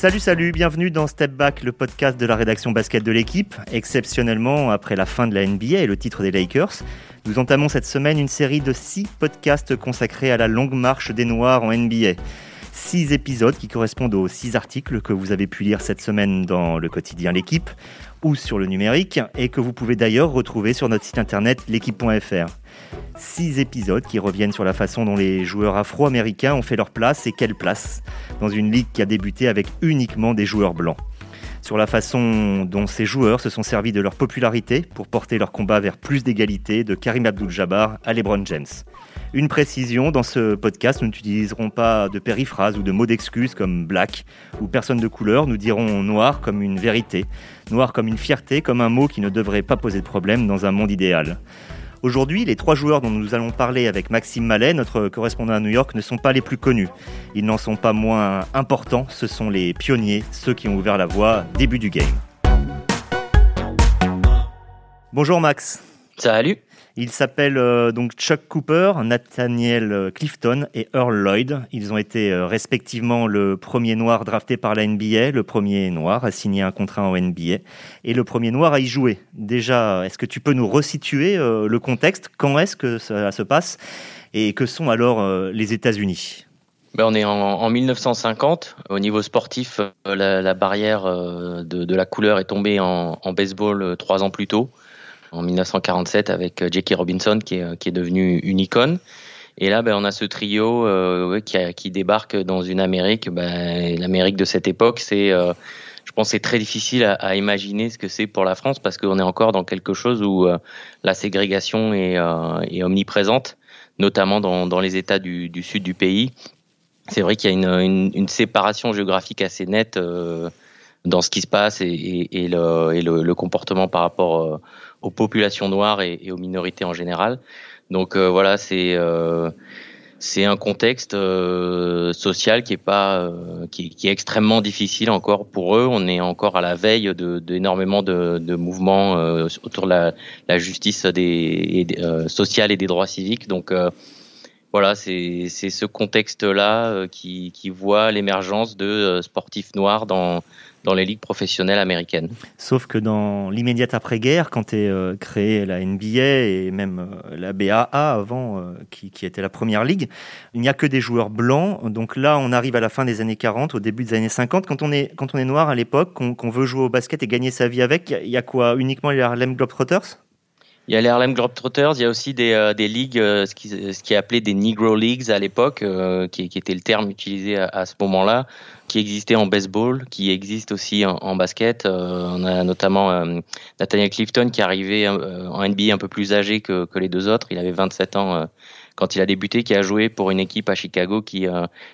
Salut, salut, bienvenue dans Step Back, le podcast de la rédaction basket de l'équipe. Exceptionnellement, après la fin de la NBA et le titre des Lakers, nous entamons cette semaine une série de six podcasts consacrés à la longue marche des Noirs en NBA. Six épisodes qui correspondent aux six articles que vous avez pu lire cette semaine dans le quotidien L'équipe ou sur le numérique et que vous pouvez d'ailleurs retrouver sur notre site internet l'équipe.fr. Six épisodes qui reviennent sur la façon dont les joueurs afro-américains ont fait leur place et quelle place dans une ligue qui a débuté avec uniquement des joueurs blancs. Sur la façon dont ces joueurs se sont servis de leur popularité pour porter leur combat vers plus d'égalité de Karim Abdul-Jabbar à LeBron James. Une précision, dans ce podcast, nous n'utiliserons pas de périphrases ou de mots d'excuses comme black ou personne de couleur, nous dirons noir comme une vérité, noir comme une fierté, comme un mot qui ne devrait pas poser de problème dans un monde idéal. Aujourd'hui, les trois joueurs dont nous allons parler avec Maxime Mallet, notre correspondant à New York, ne sont pas les plus connus. Ils n'en sont pas moins importants, ce sont les pionniers, ceux qui ont ouvert la voie début du game. Bonjour Max. Salut. Ils s'appellent euh, donc Chuck Cooper, Nathaniel euh, Clifton et Earl Lloyd. Ils ont été euh, respectivement le premier noir drafté par la NBA, le premier noir à signer un contrat en NBA et le premier noir à y jouer. Déjà, est-ce que tu peux nous resituer le contexte? Quand est-ce que ça se passe Et que sont alors les États-Unis? Ben on est en, 1950. Au niveau sportif, la, barrière de, la couleur est tombée en, en baseball trois ans plus tôt en 1947 avec euh, Jackie Robinson qui est, qui est devenu une icône. Et là, ben, on a ce trio euh, qui, débarque dans une Amérique. Ben, L'Amérique de cette époque, c'est, euh, je pense, c'est très difficile à, imaginer ce que c'est pour la France parce qu'on est encore dans quelque chose où euh, la ségrégation est, euh, omniprésente, notamment dans, les États du, sud du pays. C'est vrai qu'il y a une, séparation géographique assez nette dans ce qui se passe et, le, et le, le, comportement par rapport aux populations noires et, aux minorités en général. Donc euh, voilà, c'est euh, c'est un contexte euh, social qui est pas euh, qui, qui, est extrêmement difficile encore pour eux. On est encore à la veille de d'énormément de, de, mouvements euh, autour de la, la justice des, et, sociale et des droits civiques. Donc voilà, c'est ce contexte-là qui, qui voit l'émergence de sportifs noirs dans dans les ligues professionnelles américaines. Sauf que dans l'immédiate après-guerre, quand est euh, créée la NBA et même euh, la BAA avant, euh, qui, qui, était la première ligue, il n'y a que des joueurs blancs. Donc là, on arrive à la fin des années 40, au début des années 50. Quand on est, quand on est noir à l'époque, qu'on veut jouer au basket et gagner sa vie avec, il y a quoi? Uniquement les Harlem Globetrotters? Il y a les Harlem Globetrotters, il y a aussi des, euh, des ligues, euh, ce, qui, ce qui est appelé des Negro Leagues à l'époque, euh, qui, qui, était le terme utilisé à, à ce moment-là, qui existait en baseball, qui existe aussi en, en basket. on a notamment Nathaniel Clifton qui est arrivé en NBA un peu plus âgé que, que les deux autres. Il avait 27 ans quand il a débuté, qui a joué pour une équipe à Chicago qui,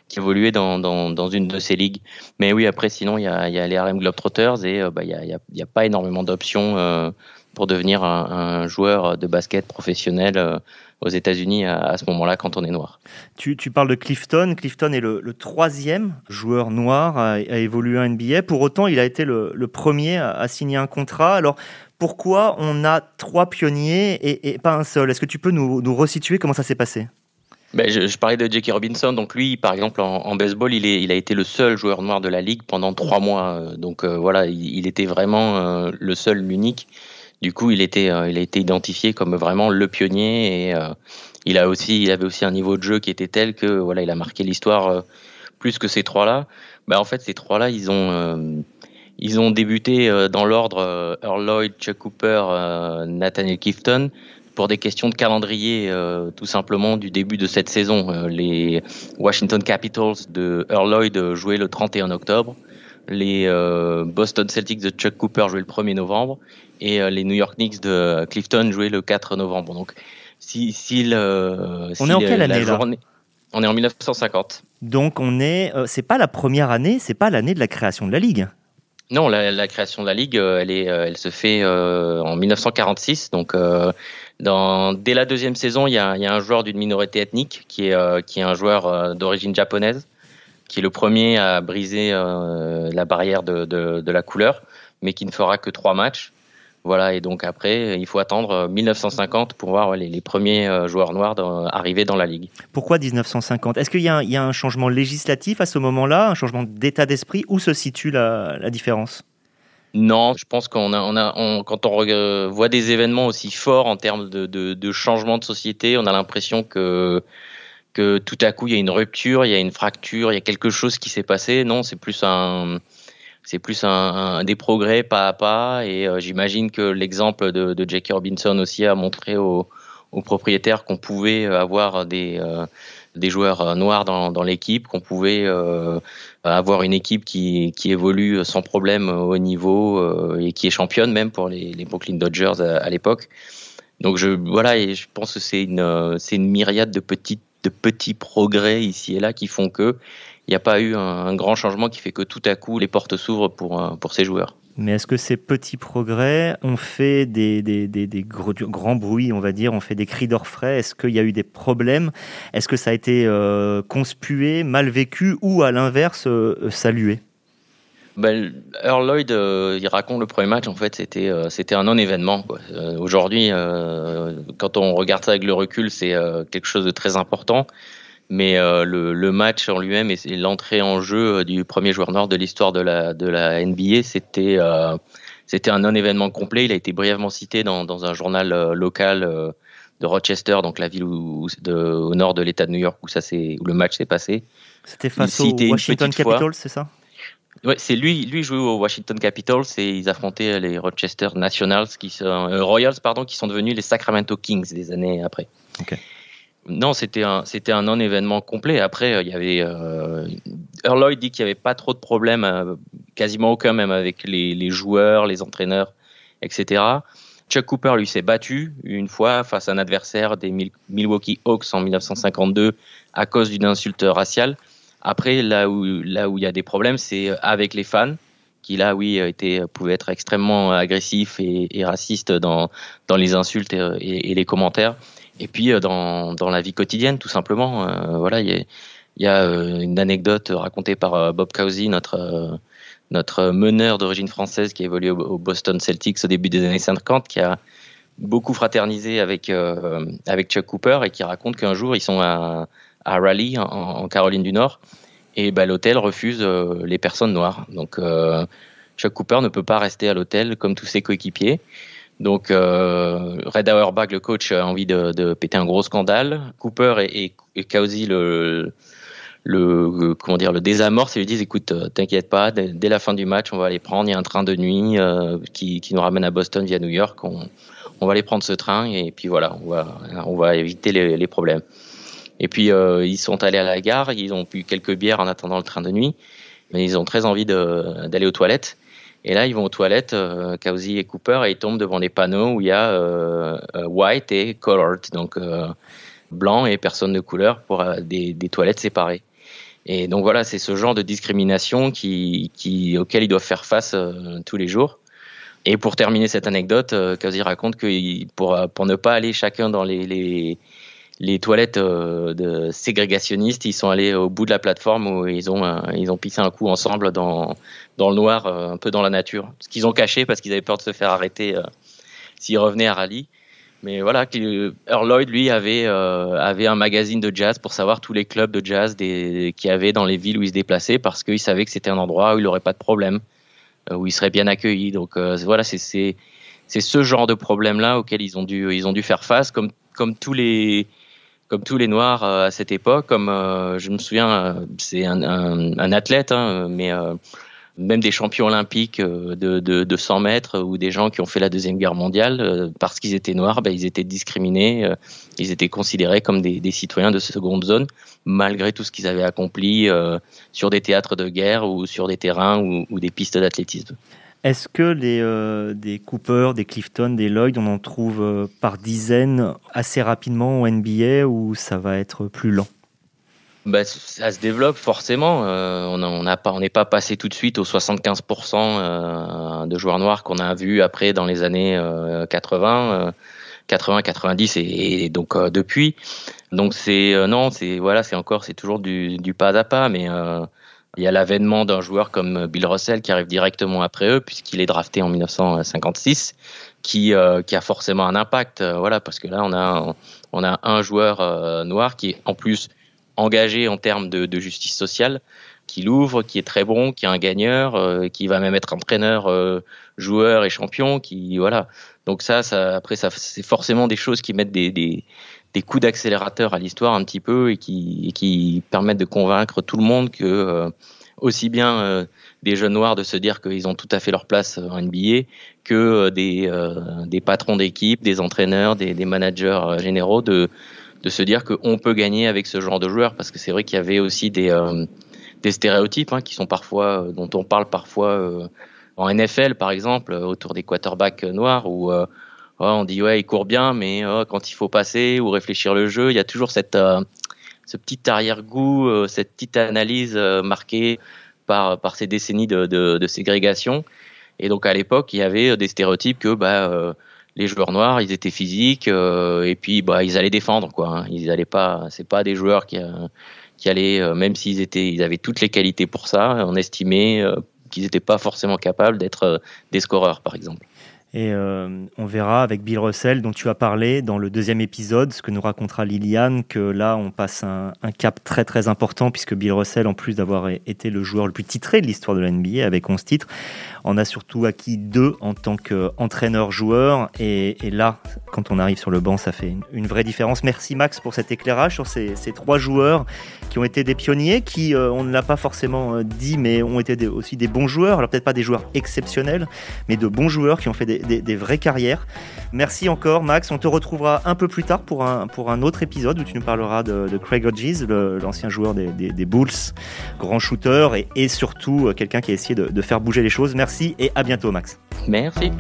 qui évoluait dans, dans, dans, une de ces ligues. Mais oui, après, sinon, il y a, il y a les Harlem Globetrotters et bah, il n'y a, y a, pas énormément d'options pour devenir un, un, joueur de basket professionnel euh, aux États-Unis à, à, ce moment-là quand on est noir. Tu, tu parles de Clifton. Clifton est le, le troisième joueur noir à, à, évoluer en NBA. Pour autant, il a été le, le premier à, à, signer un contrat. Alors, pourquoi on a trois pionniers et, et pas un seul? Est-ce que tu peux nous, nous resituer comment ça s'est passé? Ben, je, je, parlais de Jackie Robinson. Donc lui, par exemple, en, en, baseball, il, est, il a été le seul joueur noir de la ligue pendant trois mois. Donc euh, voilà, il, il, était vraiment euh, le seul, l'unique. Du coup, il était, euh, il a été identifié comme vraiment le pionnier et euh, il a aussi, il avait aussi un niveau de jeu qui était tel que voilà, il a marqué l'histoire euh, plus que ces trois-là. Bah, en fait, ces trois-là, ils ont, ils ont débuté dans l'ordre Earl Lloyd, Chuck Cooper, Nathaniel Clifton pour des questions de calendrier, tout simplement du début de cette saison. Les Washington Capitals de Earl Lloyd jouaient le 31 octobre, les euh, Boston Celtics de Chuck Cooper jouaient le 1er novembre, et les New York Knicks de Clifton jouaient le 4 novembre. Donc, si, si, le, on est en quelle année journée, On est en 1950. Donc, on est, c'est pas la première année, c'est pas l'année de la création de la ligue. Non, la, la, création de la ligue, elle est, elle se fait euh, en 1946. Donc, euh, dans, dès la deuxième saison, il y a, y a un joueur d'une minorité ethnique qui est, euh, qui est un joueur d'origine japonaise, qui est le premier à briser la barrière de, de, de, la couleur, mais qui ne fera que trois matchs. Voilà, et donc après, il faut attendre 1950 pour voir les, premiers joueurs noirs arriver dans la ligue. Pourquoi 1950 Est-ce qu'il y, a un changement législatif à ce moment-là, un changement d'état d'esprit? Où se situe la, différence? Non, je pense qu'on a, on a quand on voit des événements aussi forts en termes de, de changement de société, on a l'impression que que tout à coup il y a une rupture, il y a une fracture, il y a quelque chose qui s'est passé. Non, c'est plus un, c'est plus un, des progrès pas à pas. Et euh, j'imagine que l'exemple de, de, Jackie Robinson aussi a montré aux, propriétaires qu'on pouvait avoir des euh, des joueurs noirs dans, dans l'équipe, qu'on pouvait euh, avoir une équipe qui, qui évolue sans problème au niveau et qui est championne même pour les, Brooklyn Dodgers à, à l'époque. Donc je voilà et je pense que c'est une c'est une myriade de petites de petits progrès ici et là qui font que il n'y a pas eu un, grand changement qui fait que tout à coup les portes s'ouvrent pour, euh, pour ces joueurs. Mais est-ce que ces petits progrès ont fait des, des, des, grands bruits, on va dire, ont fait des cris d'orfraie? Est-ce qu'il y a eu des problèmes? Est-ce que ça a été euh, conspué, mal vécu ou à l'inverse euh, salué? Ben, Earl Lloyd, euh, il raconte le premier match, en fait, c'était euh, c'était un non-événement. Euh, aujourd'hui, quand on regarde ça avec le recul, c'est quelque chose de très important. Mais le, le, match en lui-même et, l'entrée en jeu du premier joueur noir de l'histoire de la, de la NBA, c'était c'était un non-événement complet. Il a été brièvement cité dans, dans un journal local de Rochester, donc la ville où, de, au nord de l'État de New York où, ça où le match s'est passé. C'était face au Washington Capitals, c'est ça? Ouais, c'est lui, lui jouait au Washington Capitals et ils affrontaient les Rochester Nationals, qui sont, euh, Royals, pardon, qui sont devenus les Sacramento Kings des années après. Non, c'était un, c'était un non-événement complet. Après, euh, il y avait, euh, Earl Lloyd dit qu'il n'y avait pas trop de problèmes, euh, quasiment aucun même avec les, les, joueurs, les entraîneurs, etc. Chuck Cooper lui s'est battu une fois face à un adversaire des Milwaukee Hawks en 1952 à cause d'une insulte raciale. Après, là où là où il y a des problèmes, c'est euh, avec les fans qui là, oui, étaient, pouvaient être extrêmement agressifs et, et racistes dans dans les insultes et, les commentaires. Et puis euh, dans dans la vie quotidienne, tout simplement. Euh, voilà, il y a, y a une anecdote racontée par Bob Cousy, notre notre meneur d'origine française qui a évolué au, Boston Celtics au début des années 50, qui a beaucoup fraternisé avec avec Chuck Cooper et qui raconte qu'un jour ils sont à à Raleigh, en, Caroline du Nord. Et bah, l'hôtel refuse euh, les personnes noires. Donc, euh, Chuck Cooper ne peut pas rester à l'hôtel comme tous ses coéquipiers. Donc, euh, Red Auerbach, le coach, a envie de, péter un gros scandale. Cooper et, et, le, le, comment dire, le désamorce et lui disent écoute, t'inquiète pas, dès, la fin du match, on va aller prendre. Il y a un train de nuit qui, nous ramène à Boston via New York. On, va aller prendre ce train et puis voilà, on va éviter les problèmes. Et puis euh, ils sont allés à la gare, ils ont bu quelques bières en attendant le train de nuit, mais ils ont très envie d'aller aux toilettes. Et là, ils vont aux toilettes, euh, et Cooper, et ils tombent devant des panneaux où il y a euh, euh white et colored, donc euh, blanc et personne de couleur pour euh, des, des, toilettes séparées. Et donc voilà, c'est ce genre de discrimination qui, qui, auquel ils doivent faire face tous les jours. Et pour terminer cette anecdote, euh, raconte que pour, pour ne pas aller chacun dans les, les les toilettes euh, de ségrégationnistes, ils sont allés au bout de la plateforme où ils ont euh, ils ont pissé un coup ensemble dans dans le noir, euh, un peu dans la nature. Ce qu'ils ont caché parce qu'ils avaient peur de se faire arrêter s'ils revenaient à Raleigh. Mais voilà, Earl Lloyd lui avait avait un magazine de jazz pour savoir tous les clubs de jazz qu'il y avait dans les villes où il se déplaçait parce qu'il savait que c'était un endroit où il n'aurait pas de problème, où il serait bien accueilli. Donc voilà, c'est c'est c'est ce genre de problème là auquel ils ont dû ils ont dû faire face comme comme tous les comme tous les Noirs euh, à cette époque, comme euh, je me souviens, euh, c'est un, athlète, hein, mais même des champions olympiques de, de, de, 100 mètres ou des gens qui ont fait la deuxième guerre mondiale parce qu'ils étaient noirs, ben, ils étaient discriminés, ils étaient considérés comme des, des, citoyens de seconde zone malgré tout ce qu'ils avaient accompli sur des théâtres de guerre ou sur des terrains ou, ou des pistes d'athlétisme. Est-ce que euh, des Cooper, des Clifton, des Lloyd, on en trouve euh, par dizaines assez rapidement au NBA ou ça va être plus lent? Bah, ça se développe forcément. Euh, on n'est pas, pas passé tout de suite aux 75% de joueurs noirs qu'on a vu après dans les années 80, 80, 90 et, donc depuis. Donc c'est non, c'est voilà, c'est encore, c'est toujours du, du, pas à pas, mais il y a l'avènement d'un joueur comme Bill Russell qui arrive directement après eux, puisqu'il est drafté en 1956, qui, qui a forcément un impact. voilà, parce que là, on a, on a un joueur noir qui est en plus engagé en termes de, justice sociale, qui l'ouvre, qui est très bon, qui est un gagneur, qui va même être entraîneur, joueur et champion, qui voilà. Donc ça, ça après, ça, c'est forcément des choses qui mettent des, des coups d'accélérateur à l'histoire un petit peu et qui, et qui permettent de convaincre tout le monde que euh, aussi bien euh, des jeunes noirs de se dire qu'ils ont tout à fait leur place en NBA que euh, des, patrons d'équipe, des entraîneurs, des, managers généraux de, se dire qu'on peut gagner avec ce genre de joueurs. Parce que c'est vrai qu'il y avait aussi des, stéréotypes hein, qui sont parfois dont on parle parfois en NFL, par exemple, euh, autour des quarterbacks noirs, euh, on dit ouais, il court bien, mais oh, quand il faut passer ou réfléchir le jeu, il y a toujours cette, euh, ce petit arrière-goût, cette petite analyse marquée par, par ces décennies de, de, de, ségrégation. Et donc à l'époque, il y avait des stéréotypes que bah, les joueurs noirs, ils étaient physiques et puis bah, ils allaient défendre quoi. Hein. Ils allaient pas, c'est pas des joueurs qui, qui allaient, même s'ils étaient, ils avaient toutes les qualités pour ça, on estimait qu'ils n'étaient pas forcément capables d'être euh, des scoreurs, par exemple. Et euh, on verra avec Bill Russell, dont tu as parlé dans le deuxième épisode, ce que nous racontera Liliane, que là, on passe un, cap très très important, puisque Bill Russell, en plus d'avoir été le joueur le plus titré de l'histoire de la NBA, avec 11 titres, on a surtout acquis deux en tant qu'entraîneur-joueur. Et, là, quand on arrive sur le banc, ça fait une, vraie différence. Merci Max pour cet éclairage sur ces, ces trois joueurs qui ont été des pionniers, qui, euh, on ne l'a pas forcément euh, dit, mais ont été aussi des bons joueurs. Alors peut-être pas des joueurs exceptionnels, mais de bons joueurs qui ont fait des, des, vraies carrières. Merci encore Max. On te retrouvera un peu plus tard pour un, pour un autre épisode où tu nous parleras de, Craig Hodges, l'ancien joueur des, Bulls, grand shooter et, surtout euh, quelqu'un qui a essayé de faire bouger les choses. Merci et à bientôt Max. Merci.